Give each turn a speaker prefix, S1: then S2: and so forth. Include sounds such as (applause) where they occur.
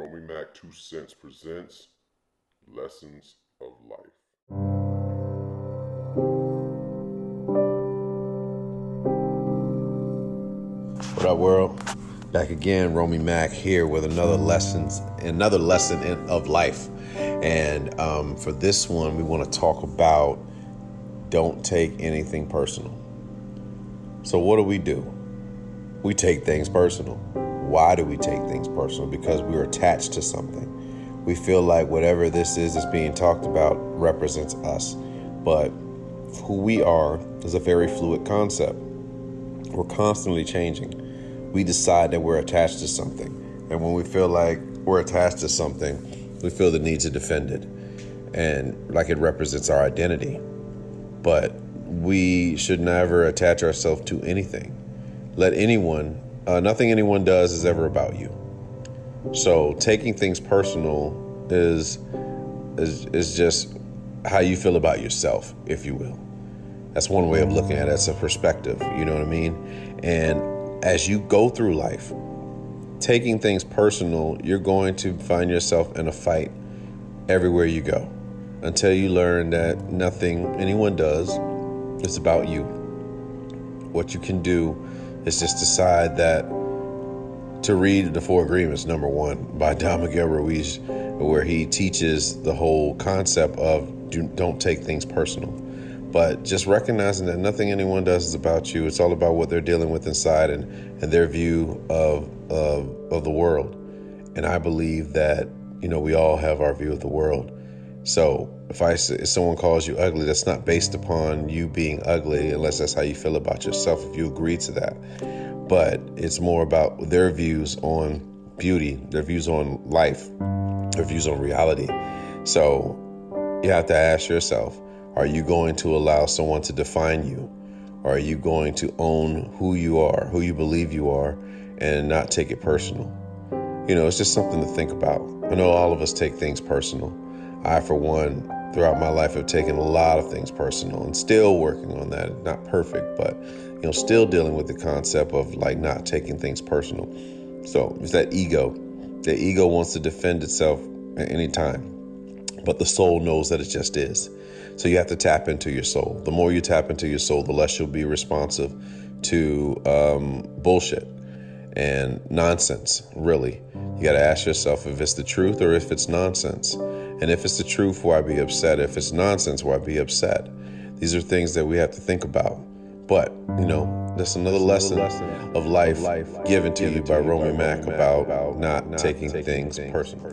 S1: Romy Mac Two Cents presents Lessons of Life.
S2: What up, world? Back again, Romy Mac here with another lessons, another lesson in, of life. And um, for this one, we want to talk about don't take anything personal. So, what do we do? We take things personal. Why do we take things personal? Because we're attached to something. We feel like whatever this is that's being talked about represents us. But who we are is a very fluid concept. We're constantly changing. We decide that we're attached to something. And when we feel like we're attached to something, we feel the need to defend it and like it represents our identity. But we should never attach ourselves to anything. Let anyone, uh, nothing anyone does is ever about you. So taking things personal is, is is just how you feel about yourself, if you will. That's one way of looking at it. It's a perspective. You know what I mean? And as you go through life, taking things personal, you're going to find yourself in a fight everywhere you go until you learn that nothing anyone does is about you. What you can do is just decide that to read the Four Agreements, number one, by (laughs) Don Miguel Ruiz, where he teaches the whole concept of do, don't take things personal. But just recognizing that nothing anyone does is about you. It's all about what they're dealing with inside and, and their view of, of, of the world. And I believe that, you know, we all have our view of the world. So if I if someone calls you ugly, that's not based upon you being ugly, unless that's how you feel about yourself. If you agree to that, but it's more about their views on beauty, their views on life, their views on reality. So you have to ask yourself: Are you going to allow someone to define you? Or are you going to own who you are, who you believe you are, and not take it personal? You know, it's just something to think about. I know all of us take things personal. I, for one, throughout my life, have taken a lot of things personal and still working on that. Not perfect, but you know, still dealing with the concept of like not taking things personal. So it's that ego. The ego wants to defend itself at any time, but the soul knows that it just is. So you have to tap into your soul. The more you tap into your soul, the less you'll be responsive to um, bullshit and nonsense, really. You got to ask yourself if it's the truth or if it's nonsense. And if it's the truth, why be upset? If it's nonsense, why be upset? These are things that we have to think about. But, you know, that's another lesson of life given to you by Romy Mac about not taking things personal.